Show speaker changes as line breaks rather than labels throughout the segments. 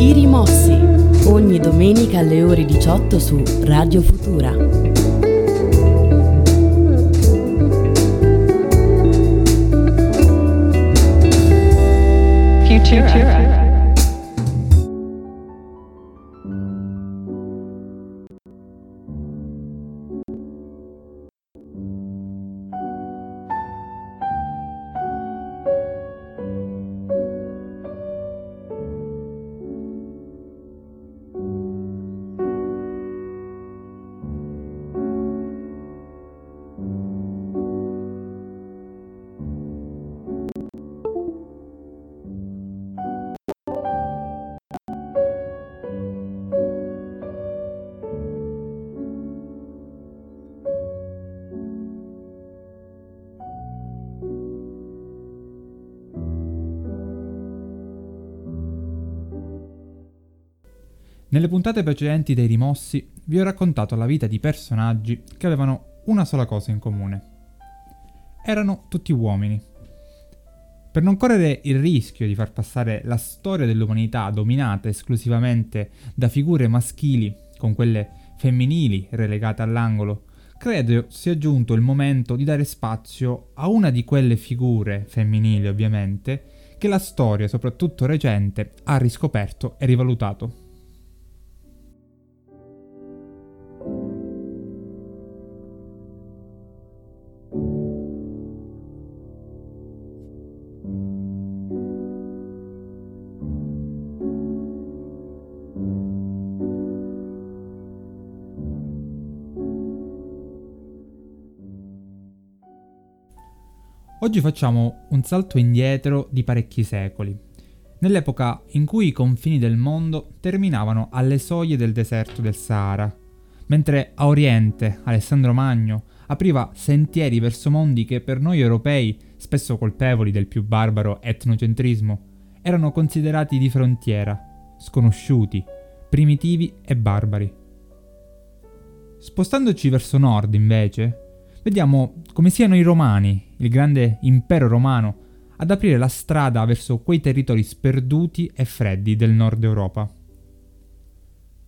I Rimossi, ogni domenica alle ore 18 su Radio Futura.
Futura.
Nelle puntate precedenti dei Rimossi vi ho raccontato la vita di personaggi che avevano una sola cosa in comune. Erano tutti uomini. Per non correre il rischio di far passare la storia dell'umanità dominata esclusivamente da figure maschili con quelle femminili relegate all'angolo, credo sia giunto il momento di dare spazio a una di quelle figure femminili ovviamente che la storia, soprattutto recente, ha riscoperto e rivalutato. Oggi facciamo un salto indietro di parecchi secoli, nell'epoca in cui i confini del mondo terminavano alle soglie del deserto del Sahara, mentre a oriente Alessandro Magno apriva sentieri verso mondi che per noi europei, spesso colpevoli del più barbaro etnocentrismo, erano considerati di frontiera, sconosciuti, primitivi e barbari. Spostandoci verso nord, invece, vediamo come siano i romani, il grande impero romano, ad aprire la strada verso quei territori sperduti e freddi del nord Europa.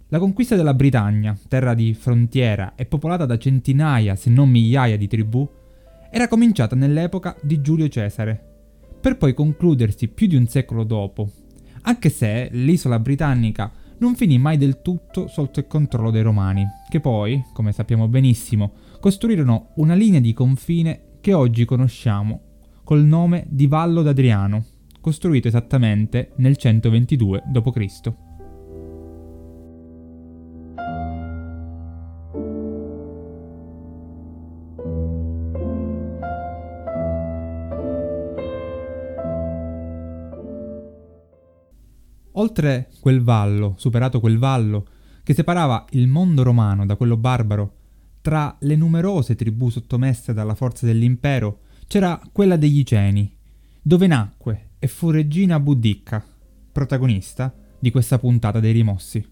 La conquista della Britannia, terra di frontiera e popolata da centinaia, se non migliaia di tribù, era cominciata nell'epoca di Giulio Cesare, per poi concludersi più di un secolo dopo, anche se l'isola britannica non finì mai del tutto sotto il controllo dei Romani, che poi, come sappiamo benissimo, costruirono una linea di confine che oggi conosciamo col nome di Vallo d'Adriano, costruito esattamente nel 122 d.C. Oltre quel vallo, superato quel vallo, che separava il mondo romano da quello barbaro, tra le numerose tribù sottomesse dalla forza dell'impero c'era quella degli Iceni, dove nacque e fu regina Budicca, protagonista di questa puntata dei rimossi.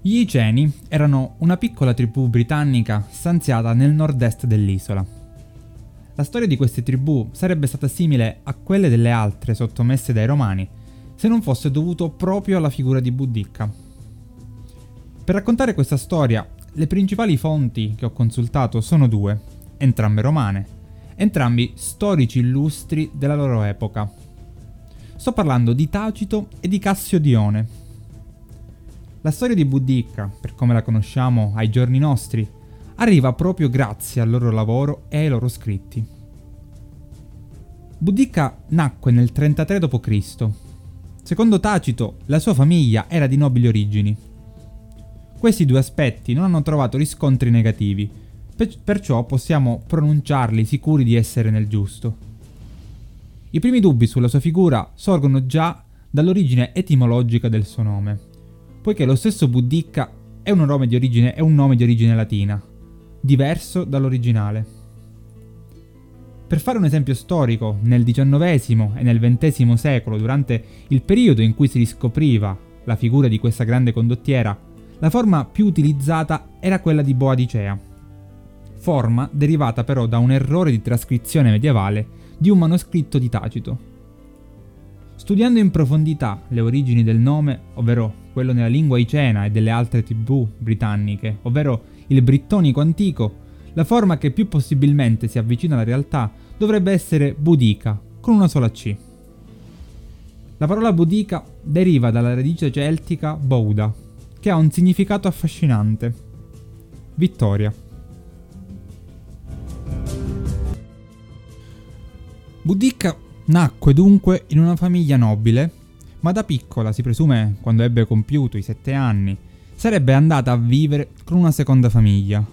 Gli Iceni erano una piccola tribù britannica stanziata nel nord-est dell'isola. La storia di queste tribù sarebbe stata simile a quelle delle altre sottomesse dai Romani, se non fosse dovuto proprio alla figura di Boudica. Per raccontare questa storia le principali fonti che ho consultato sono due, entrambe romane, entrambi storici illustri della loro epoca. Sto parlando di Tacito e di Cassio Dione. La storia di Boudica, per come la conosciamo ai giorni nostri, arriva proprio grazie al loro lavoro e ai loro scritti. Boudica nacque nel 33 d.C. Secondo Tacito, la sua famiglia era di nobili origini. Questi due aspetti non hanno trovato riscontri negativi, perciò possiamo pronunciarli sicuri di essere nel giusto. I primi dubbi sulla sua figura sorgono già dall'origine etimologica del suo nome, poiché lo stesso Boudica è un nome di origine, un nome di origine latina, diverso dall'originale. Per fare un esempio storico, nel XIX e nel XX secolo, durante il periodo in cui si riscopriva la figura di questa grande condottiera, la forma più utilizzata era quella di Boadicea, forma derivata però da un errore di trascrizione medievale di un manoscritto di Tacito. Studiando in profondità le origini del nome, ovvero quello nella lingua icena e delle altre tribù britanniche, ovvero il brittonico antico, la forma che più possibilmente si avvicina alla realtà dovrebbe essere budica, con una sola C. La parola budica deriva dalla radice celtica bouda, che ha un significato affascinante. Vittoria. Boudica nacque dunque in una famiglia nobile, ma da piccola, si presume quando ebbe compiuto i sette anni, sarebbe andata a vivere con una seconda famiglia,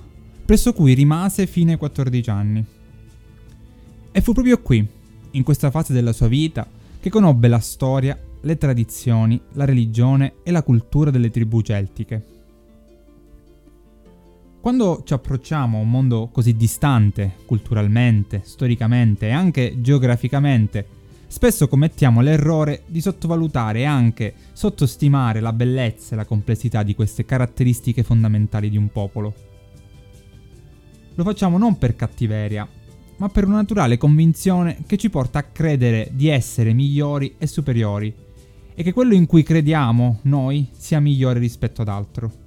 presso cui rimase fino ai 14 anni. E fu proprio qui, in questa fase della sua vita, che conobbe la storia, le tradizioni, la religione e la cultura delle tribù celtiche. Quando ci approcciamo a un mondo così distante, culturalmente, storicamente e anche geograficamente, spesso commettiamo l'errore di sottovalutare e anche sottostimare la bellezza e la complessità di queste caratteristiche fondamentali di un popolo. Lo facciamo non per cattiveria, ma per una naturale convinzione che ci porta a credere di essere migliori e superiori, e che quello in cui crediamo noi sia migliore rispetto ad altro.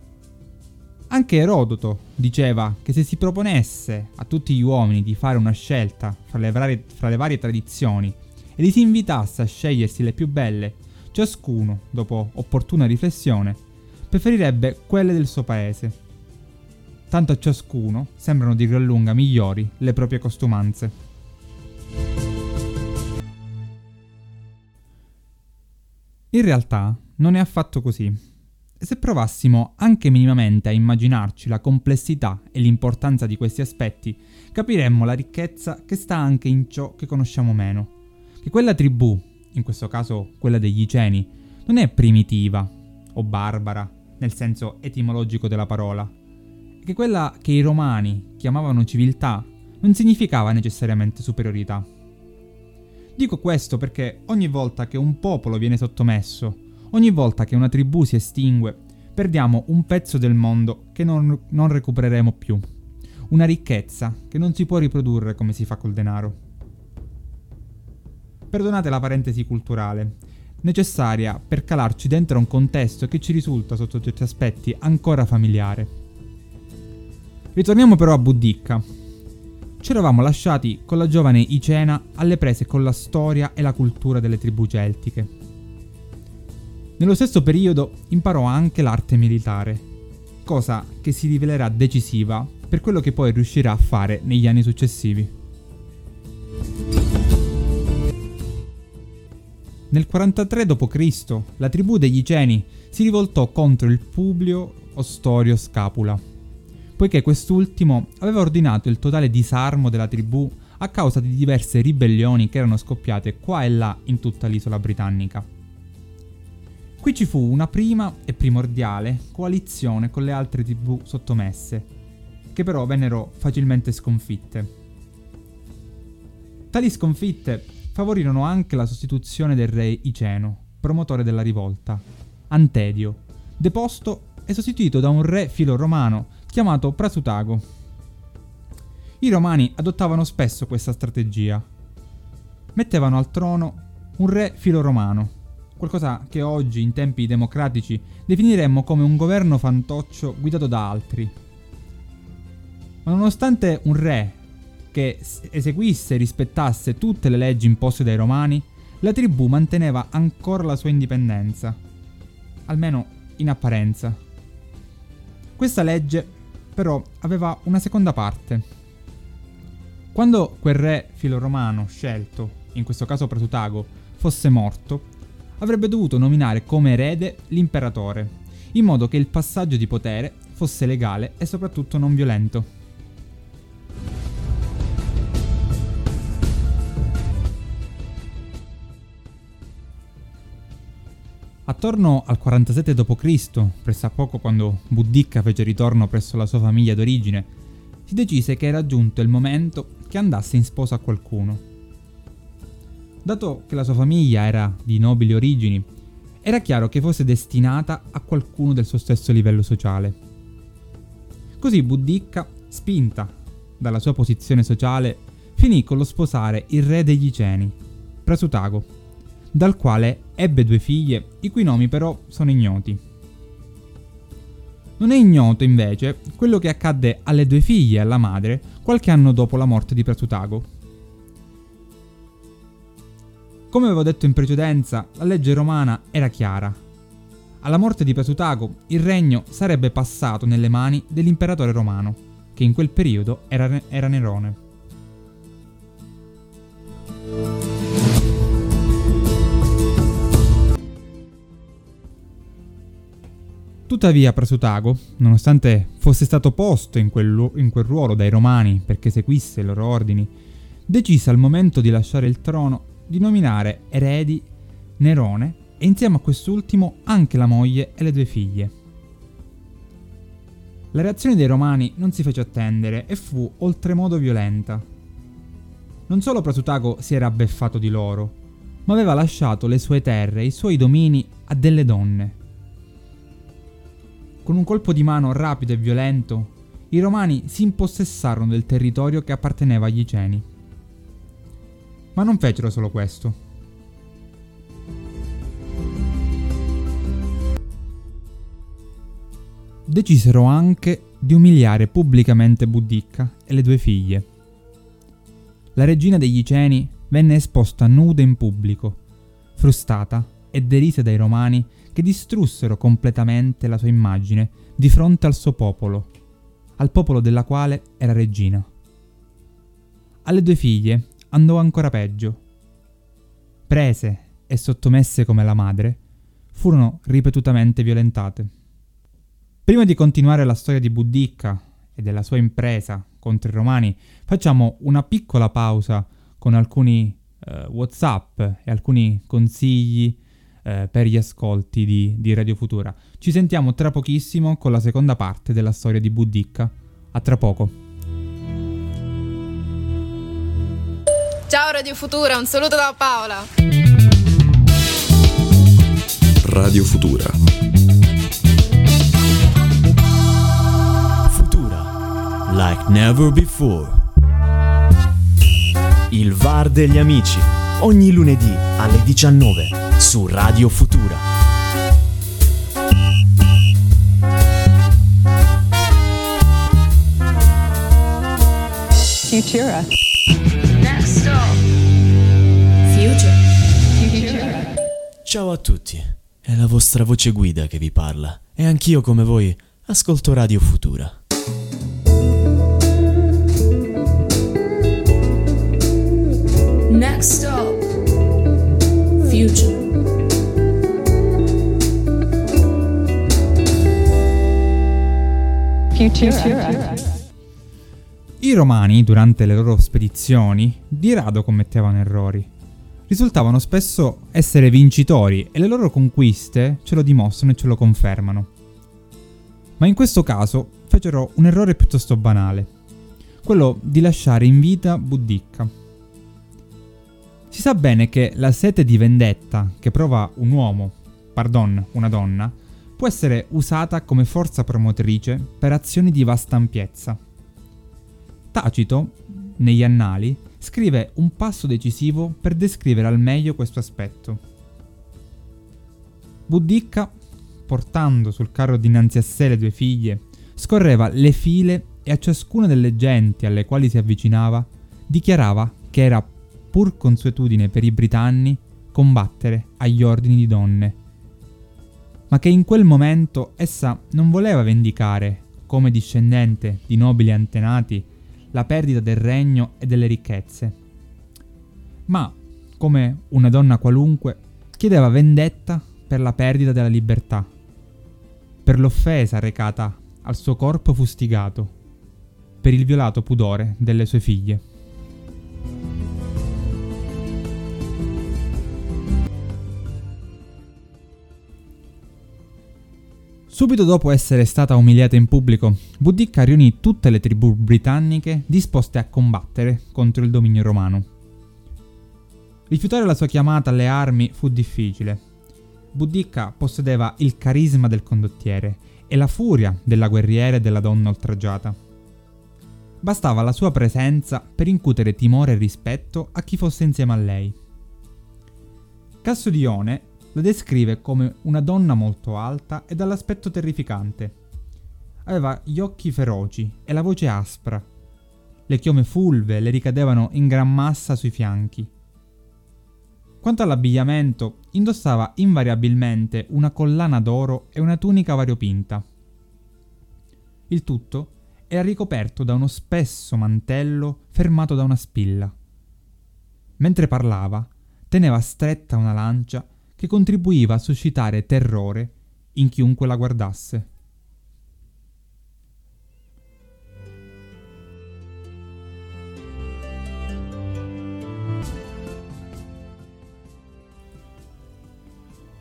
Anche Erodoto diceva che se si proponesse a tutti gli uomini di fare una scelta fra le, varie, fra le varie tradizioni e li si invitasse a scegliersi le più belle, ciascuno, dopo opportuna riflessione, preferirebbe quelle del suo paese. Tanto a ciascuno sembrano di gran lunga migliori le proprie costumanze. In realtà non è affatto così. Se provassimo anche minimamente a immaginarci la complessità e l'importanza di questi aspetti, capiremmo la ricchezza che sta anche in ciò che conosciamo meno. Che quella tribù, in questo caso quella degli Iceni, non è primitiva o barbara, nel senso etimologico della parola. Che quella che i romani chiamavano civiltà non significava necessariamente superiorità. Dico questo perché ogni volta che un popolo viene sottomesso, Ogni volta che una tribù si estingue, perdiamo un pezzo del mondo che non, non recupereremo più. Una ricchezza che non si può riprodurre come si fa col denaro. Perdonate la parentesi culturale, necessaria per calarci dentro un contesto che ci risulta sotto certi aspetti ancora familiare. Ritorniamo però a Buddicca. Ci eravamo lasciati con la giovane Icena alle prese con la storia e la cultura delle tribù celtiche. Nello stesso periodo imparò anche l'arte militare, cosa che si rivelerà decisiva per quello che poi riuscirà a fare negli anni successivi. Nel 43 d.C. la tribù degli Iceni si rivoltò contro il Publio Ostorio Scapula, poiché quest'ultimo aveva ordinato il totale disarmo della tribù a causa di diverse ribellioni che erano scoppiate qua e là in tutta l'isola britannica. Qui ci fu una prima e primordiale coalizione con le altre tribù sottomesse, che però vennero facilmente sconfitte. Tali sconfitte favorirono anche la sostituzione del re Iceno, promotore della rivolta, Antedio, deposto e sostituito da un re filo-romano chiamato Prasutago. I romani adottavano spesso questa strategia. Mettevano al trono un re filo-romano, qualcosa che oggi, in tempi democratici, definiremmo come un governo fantoccio guidato da altri, Ma nonostante un re che eseguisse e rispettasse tutte le leggi imposte dai romani, la tribù manteneva ancora la sua indipendenza, almeno in apparenza. Questa legge però aveva una seconda parte. Quando quel re filoromano scelto, in questo caso Presutago, fosse morto, avrebbe dovuto nominare come erede l'imperatore, in modo che il passaggio di potere fosse legale e soprattutto non violento. Attorno al 47 d.C., pressappoco quando Buddhika fece ritorno presso la sua famiglia d'origine, si decise che era giunto il momento che andasse in sposa a qualcuno. Dato che la sua famiglia era di nobili origini, era chiaro che fosse destinata a qualcuno del suo stesso livello sociale. Così Buddhika, spinta dalla sua posizione sociale, finì con lo sposare il re degli Ceni, Prasutago dal quale ebbe due figlie, i cui nomi però sono ignoti. Non è ignoto invece quello che accadde alle due figlie e alla madre qualche anno dopo la morte di Presutago. Come avevo detto in precedenza, la legge romana era chiara. Alla morte di Presutago il regno sarebbe passato nelle mani dell'imperatore romano, che in quel periodo era, era Nerone. Tuttavia Prasutago, nonostante fosse stato posto in quel, in quel ruolo dai romani perché seguisse i loro ordini, decise al momento di lasciare il trono di nominare eredi Nerone e insieme a quest'ultimo anche la moglie e le due figlie. La reazione dei romani non si fece attendere e fu oltremodo violenta. Non solo Prasutago si era beffato di loro, ma aveva lasciato le sue terre e i suoi domini a delle donne. Con un colpo di mano rapido e violento, i romani si impossessarono del territorio che apparteneva agli Ceni. Ma non fecero solo questo. Decisero anche di umiliare pubblicamente Buddicca e le due figlie. La regina degli Ceni venne esposta nuda in pubblico, frustata e derisa dai romani che distrussero completamente la sua immagine di fronte al suo popolo, al popolo della quale era regina. Alle due figlie andò ancora peggio. Prese e sottomesse come la madre, furono ripetutamente violentate. Prima di continuare la storia di Buddicca e della sua impresa contro i romani, facciamo una piccola pausa con alcuni eh, WhatsApp e alcuni consigli eh, per gli ascolti di, di, Radio Futura. Ci sentiamo tra pochissimo con la seconda parte della storia di Buddicca. A tra poco.
Ciao Radio Futura, un saluto da Paola.
Radio Futura.
Futura. Like never before. Il VAR degli amici. Ogni lunedì alle 19 su Radio Futura. Futura. Next stop. Future. Futura. Ciao a tutti, è la vostra voce guida che vi parla e anch'io come voi ascolto Radio
Futura. I romani, durante le loro spedizioni, di rado commettevano errori. Risultavano spesso essere vincitori e le loro conquiste ce lo dimostrano e ce lo confermano. Ma in questo caso fecero un errore piuttosto banale, quello di lasciare in vita Buddicca. Si sa bene che la sete di vendetta che prova un uomo, pardon, una donna, può essere usata come forza promotrice per azioni di vasta ampiezza. Tacito, negli annali, scrive un passo decisivo per descrivere al meglio questo aspetto. Buddicca, portando sul carro dinanzi a sé le due figlie, scorreva le file e a ciascuna delle genti alle quali si avvicinava dichiarava che era pur consuetudine per i britanni combattere agli ordini di donne, ma che in quel momento essa non voleva vendicare, come discendente di nobili antenati, la perdita del regno e delle ricchezze, ma, come una donna qualunque, chiedeva vendetta per la perdita della libertà, per l'offesa recata al suo corpo fustigato, per il violato pudore delle sue figlie. Subito dopo essere stata umiliata in pubblico, Boudica riunì tutte le tribù britanniche disposte a combattere contro il dominio romano. Rifiutare la sua chiamata alle armi fu difficile. Boudica possedeva il carisma del condottiere e la furia della guerriera e della donna oltraggiata. Bastava la sua presenza per incutere timore e rispetto a chi fosse insieme a lei. Cassodione la descrive come una donna molto alta e dall'aspetto terrificante. Aveva gli occhi feroci e la voce aspra. Le chiome fulve le ricadevano in gran massa sui fianchi. Quanto all'abbigliamento, indossava invariabilmente una collana d'oro e una tunica variopinta. Il tutto era ricoperto da uno spesso mantello fermato da una spilla. Mentre parlava, teneva stretta una lancia che contribuiva a suscitare terrore in chiunque la guardasse.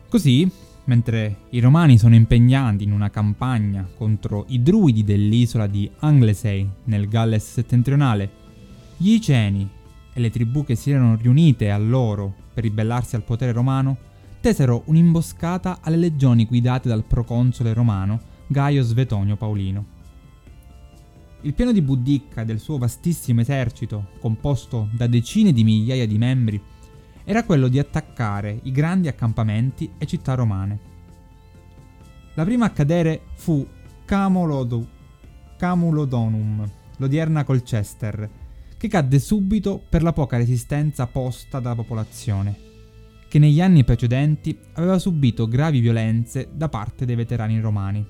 Così, mentre i romani sono impegnati in una campagna contro i druidi dell'isola di Anglesey nel Galles settentrionale, gli Iceni e le tribù che si erano riunite a loro per ribellarsi al potere romano tesero un'imboscata alle legioni guidate dal proconsole romano Gaio Svetonio Paolino. Il piano di Budicca e del suo vastissimo esercito, composto da decine di migliaia di membri, era quello di attaccare i grandi accampamenti e città romane. La prima a cadere fu Camulodu, Camulodonum, l'odierna Colchester, che cadde subito per la poca resistenza posta dalla popolazione che negli anni precedenti aveva subito gravi violenze da parte dei veterani romani.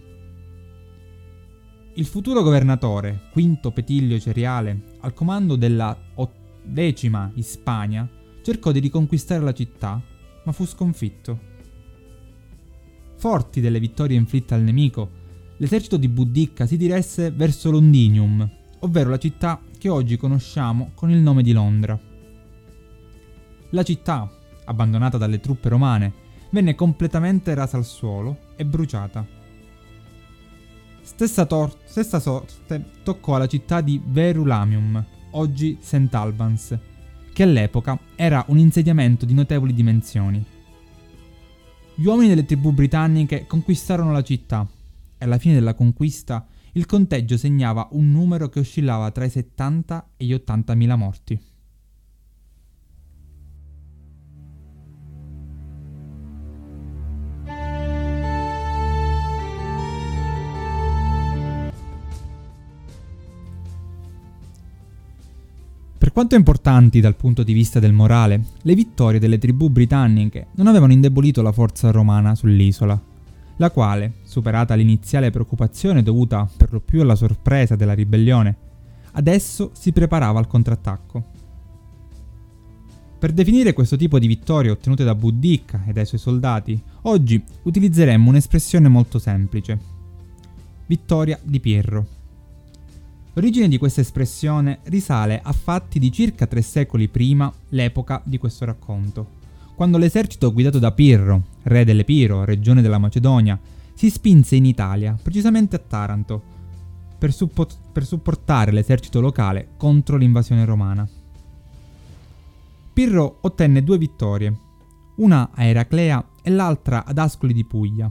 Il futuro governatore, Quinto Petilio Ceriale, al comando della decima Ispania, cercò di riconquistare la città, ma fu sconfitto. Forti delle vittorie inflitte al nemico, l'esercito di Budicca si diresse verso Londinium, ovvero la città che oggi conosciamo con il nome di Londra. La città, abbandonata dalle truppe romane, venne completamente rasa al suolo e bruciata. Stessa, tor- stessa sorte toccò alla città di Verulamium, oggi St. Albans, che all'epoca era un insediamento di notevoli dimensioni. Gli uomini delle tribù britanniche conquistarono la città e alla fine della conquista il conteggio segnava un numero che oscillava tra i 70 e gli 80 mila morti. Quanto importanti dal punto di vista del morale, le vittorie delle tribù britanniche non avevano indebolito la forza romana sull'isola, la quale, superata l'iniziale preoccupazione dovuta per lo più alla sorpresa della ribellione, adesso si preparava al contrattacco. Per definire questo tipo di vittorie ottenute da Boudicca e dai suoi soldati, oggi utilizzeremmo un'espressione molto semplice. Vittoria di Pirro. L'origine di questa espressione risale a fatti di circa tre secoli prima l'epoca di questo racconto, quando l'esercito guidato da Pirro, re dell'Epiro, regione della Macedonia, si spinse in Italia, precisamente a Taranto, per, suppo- per supportare l'esercito locale contro l'invasione romana. Pirro ottenne due vittorie, una a Eraclea e l'altra ad Ascoli di Puglia.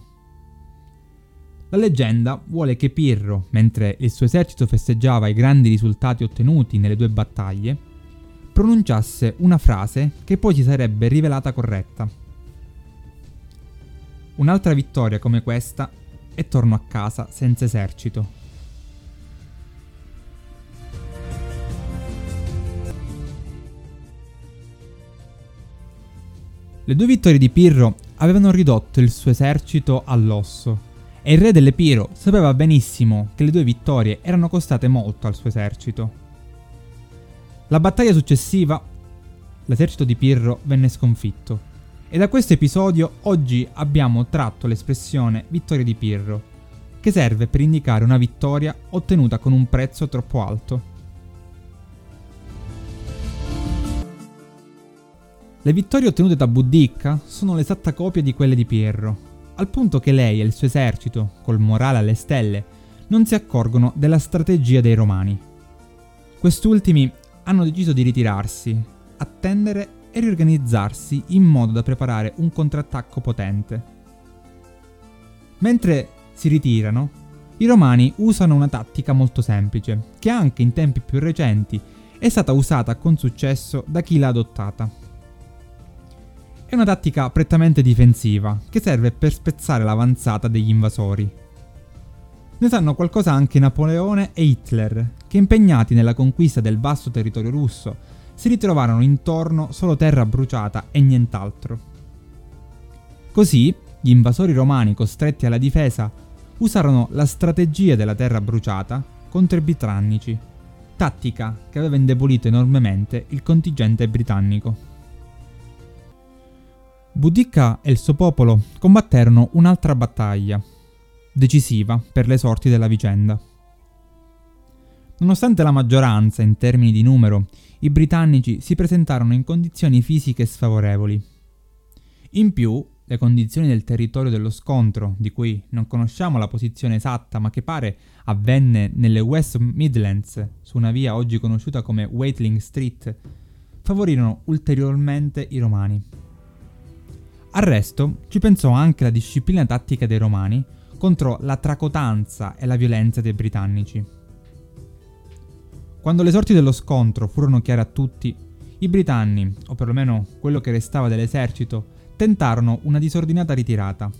La leggenda vuole che Pirro, mentre il suo esercito festeggiava i grandi risultati ottenuti nelle due battaglie, pronunciasse una frase che poi si sarebbe rivelata corretta. Un'altra vittoria come questa e torno a casa senza esercito. Le due vittorie di Pirro avevano ridotto il suo esercito all'osso e il re dell'Epiro sapeva benissimo che le due vittorie erano costate molto al suo esercito. La battaglia successiva, l'esercito di Pirro venne sconfitto e da questo episodio oggi abbiamo tratto l'espressione vittoria di Pirro, che serve per indicare una vittoria ottenuta con un prezzo troppo alto. Le vittorie ottenute da Boudicca sono l'esatta copia di quelle di Pierro, al punto che lei e il suo esercito, col morale alle stelle, non si accorgono della strategia dei romani. Quest'ultimi hanno deciso di ritirarsi, attendere e riorganizzarsi in modo da preparare un contrattacco potente. Mentre si ritirano, i romani usano una tattica molto semplice, che anche in tempi più recenti è stata usata con successo da chi l'ha adottata. È una tattica prettamente difensiva, che serve per spezzare l'avanzata degli invasori. Ne sanno qualcosa anche Napoleone e Hitler, che impegnati nella conquista del vasto territorio russo, si ritrovarono intorno solo terra bruciata e nient'altro. Così, gli invasori romani costretti alla difesa usarono la strategia della terra bruciata contro i britannici, tattica che aveva indebolito enormemente il contingente britannico. Boudica e il suo popolo combatterono un'altra battaglia, decisiva per le sorti della vicenda. Nonostante la maggioranza in termini di numero, i britannici si presentarono in condizioni fisiche sfavorevoli. In più, le condizioni del territorio dello scontro, di cui non conosciamo la posizione esatta ma che pare avvenne nelle West Midlands, su una via oggi conosciuta come Waitling Street, favorirono ulteriormente i romani. Al resto ci pensò anche la disciplina tattica dei romani contro la tracotanza e la violenza dei britannici. Quando le sorti dello scontro furono chiare a tutti, i britanni, o perlomeno quello che restava dell'esercito, tentarono una disordinata ritirata,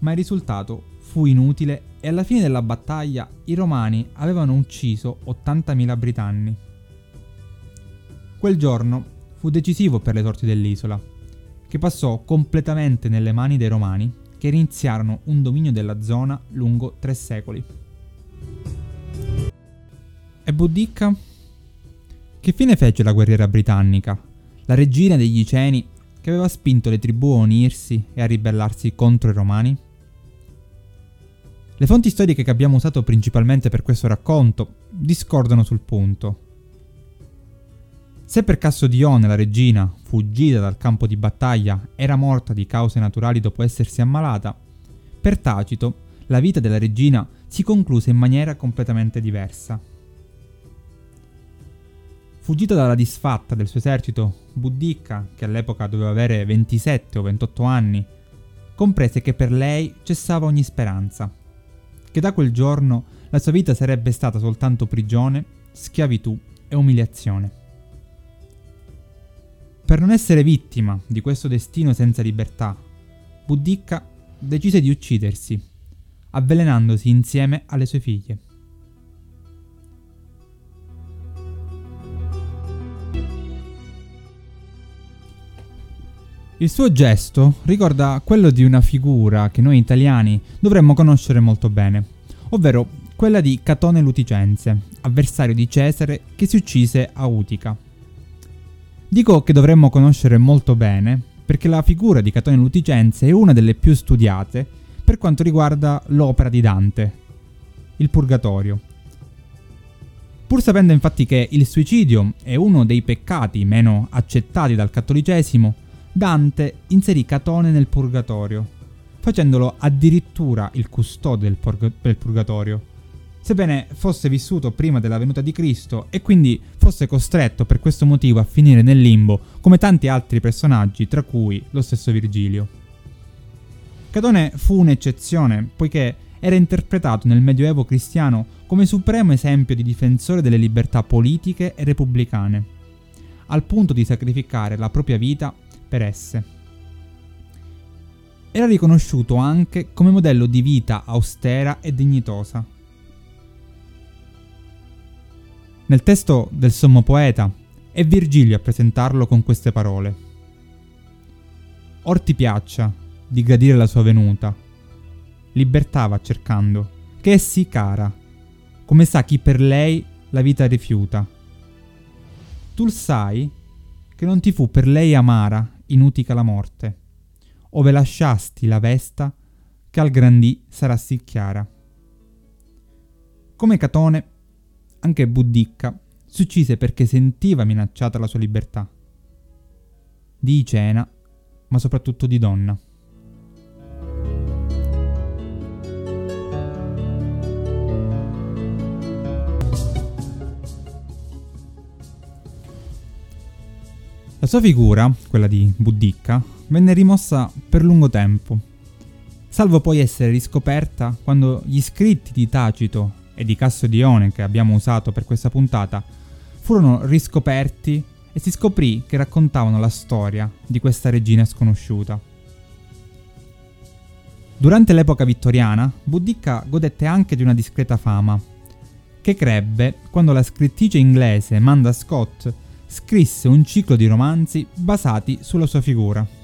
ma il risultato fu inutile e alla fine della battaglia i romani avevano ucciso 80.000 britanni. Quel giorno fu decisivo per le sorti dell'isola che passò completamente nelle mani dei Romani, che iniziarono un dominio della zona lungo tre secoli. E Boudicca? Che fine fece la guerriera britannica, la regina degli Iceni, che aveva spinto le tribù a unirsi e a ribellarsi contro i Romani? Le fonti storiche che abbiamo usato principalmente per questo racconto discordano sul punto. Se per caso Dione, la regina, fuggita dal campo di battaglia, era morta di cause naturali dopo essersi ammalata, per Tacito la vita della regina si concluse in maniera completamente diversa. Fuggita dalla disfatta del suo esercito, Buddicca, che all'epoca doveva avere 27 o 28 anni, comprese che per lei cessava ogni speranza, che da quel giorno la sua vita sarebbe stata soltanto prigione, schiavitù e umiliazione. Per non essere vittima di questo destino senza libertà, Buddicca decise di uccidersi, avvelenandosi insieme alle sue figlie. Il suo gesto ricorda quello di una figura che noi italiani dovremmo conoscere molto bene, ovvero quella di Catone Luticense, avversario di Cesare che si uccise a Utica. Dico che dovremmo conoscere molto bene perché la figura di Catone Luticense è una delle più studiate per quanto riguarda l'opera di Dante, il Purgatorio. Pur sapendo infatti che il suicidio è uno dei peccati meno accettati dal cattolicesimo, Dante inserì Catone nel Purgatorio, facendolo addirittura il custode del, purg- del Purgatorio sebbene fosse vissuto prima della venuta di Cristo e quindi fosse costretto per questo motivo a finire nel limbo come tanti altri personaggi, tra cui lo stesso Virgilio. Catone fu un'eccezione, poiché era interpretato nel Medioevo cristiano come supremo esempio di difensore delle libertà politiche e repubblicane, al punto di sacrificare la propria vita per esse. Era riconosciuto anche come modello di vita austera e dignitosa Nel testo del Sommo Poeta è Virgilio a presentarlo con queste parole. or ti piaccia di gradire la sua venuta. Libertà va cercando, che è sì cara, come sa chi per lei la vita rifiuta. Tu sai che non ti fu per lei amara inutica la morte, ove lasciasti la vesta che al grandì sarà sì chiara. Come Catone, anche Buddicca si uccise perché sentiva minacciata la sua libertà. Di cena, ma soprattutto di donna. La sua figura, quella di Buddicca, venne rimossa per lungo tempo, salvo poi essere riscoperta quando gli scritti di Tacito e di Cassodione che abbiamo usato per questa puntata furono riscoperti e si scoprì che raccontavano la storia di questa regina sconosciuta. Durante l'epoca vittoriana, Buddicca godette anche di una discreta fama, che crebbe quando la scrittrice inglese Manda Scott scrisse un ciclo di romanzi basati sulla sua figura.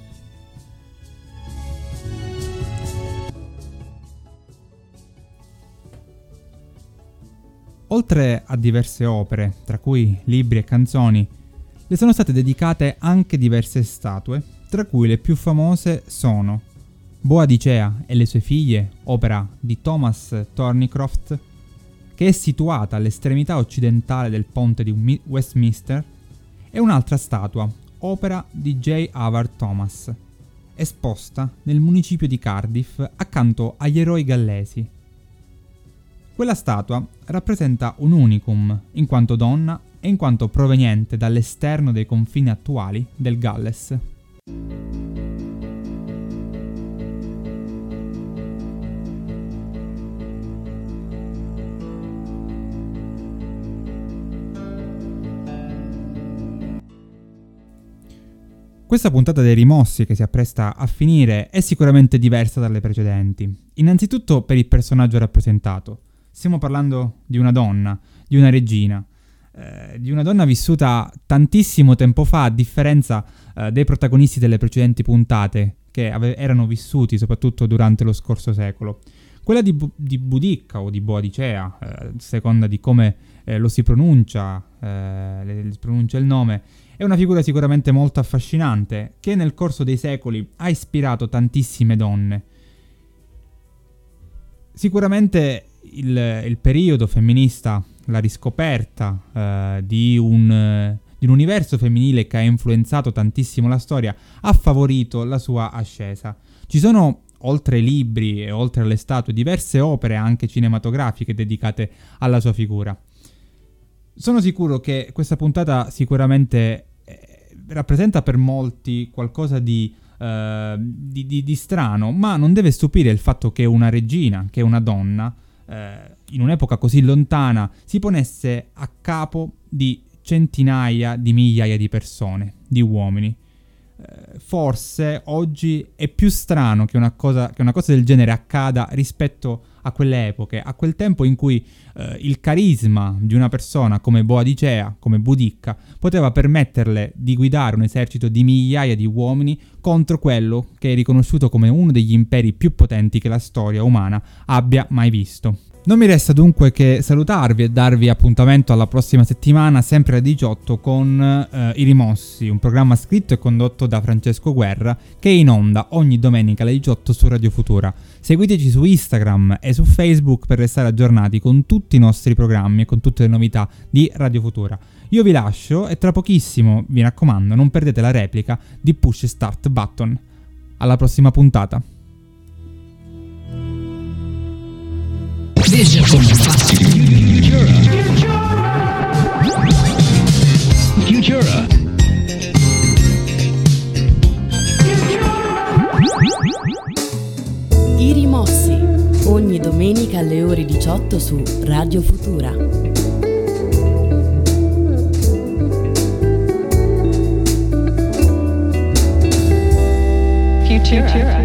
Oltre a diverse opere, tra cui libri e canzoni, le sono state dedicate anche diverse statue, tra cui le più famose sono Boadicea e le sue figlie, opera di Thomas Thornycroft, che è situata all'estremità occidentale del ponte di Westminster, e un'altra statua, opera di J. Havard Thomas, esposta nel municipio di Cardiff accanto agli eroi gallesi. Quella statua rappresenta un unicum in quanto donna e in quanto proveniente dall'esterno dei confini attuali del Galles. Questa puntata dei rimossi che si appresta a finire è sicuramente diversa dalle precedenti. Innanzitutto per il personaggio rappresentato. Stiamo parlando di una donna, di una regina, eh, di una donna vissuta tantissimo tempo fa, a differenza eh, dei protagonisti delle precedenti puntate, che ave- erano vissuti soprattutto durante lo scorso secolo. Quella di, Bu- di Budicca o di Boadicea, eh, seconda di come eh, lo si pronuncia, eh, si pronuncia il nome, è una figura sicuramente molto affascinante, che nel corso dei secoli ha ispirato tantissime donne. Sicuramente il, il periodo femminista, la riscoperta eh, di, un, di un universo femminile che ha influenzato tantissimo la storia, ha favorito la sua ascesa. Ci sono oltre ai libri e oltre alle statue, diverse opere anche cinematografiche dedicate alla sua figura. Sono sicuro che questa puntata sicuramente rappresenta per molti qualcosa di, uh, di, di, di, strano, ma non deve stupire il fatto che una regina, che una donna, uh, in un'epoca così lontana, si ponesse a capo di centinaia di migliaia di persone, di uomini. Uh, forse oggi è più strano che una, cosa, che una cosa del genere accada rispetto a quelle epoche, a quel tempo in cui eh, il carisma di una persona come Boadicea, come Budicca, poteva permetterle di guidare un esercito di migliaia di uomini contro quello che è riconosciuto come uno degli imperi più potenti che la storia umana abbia mai visto. Non mi resta dunque che salutarvi e darvi appuntamento alla prossima settimana, sempre alle 18, con eh, I Rimossi, un programma scritto e condotto da Francesco Guerra, che è in onda ogni domenica alle 18 su Radio Futura. Seguiteci su Instagram e su Facebook per restare aggiornati con tutti i nostri programmi e con tutte le novità di Radio Futura. Io vi lascio e tra pochissimo, vi raccomando, non perdete la replica di Push Start Button. Alla prossima puntata. Vision Futura. Futura. I rimossi. Ogni domenica alle ore 18 su Radio Futura. Futura. Futura.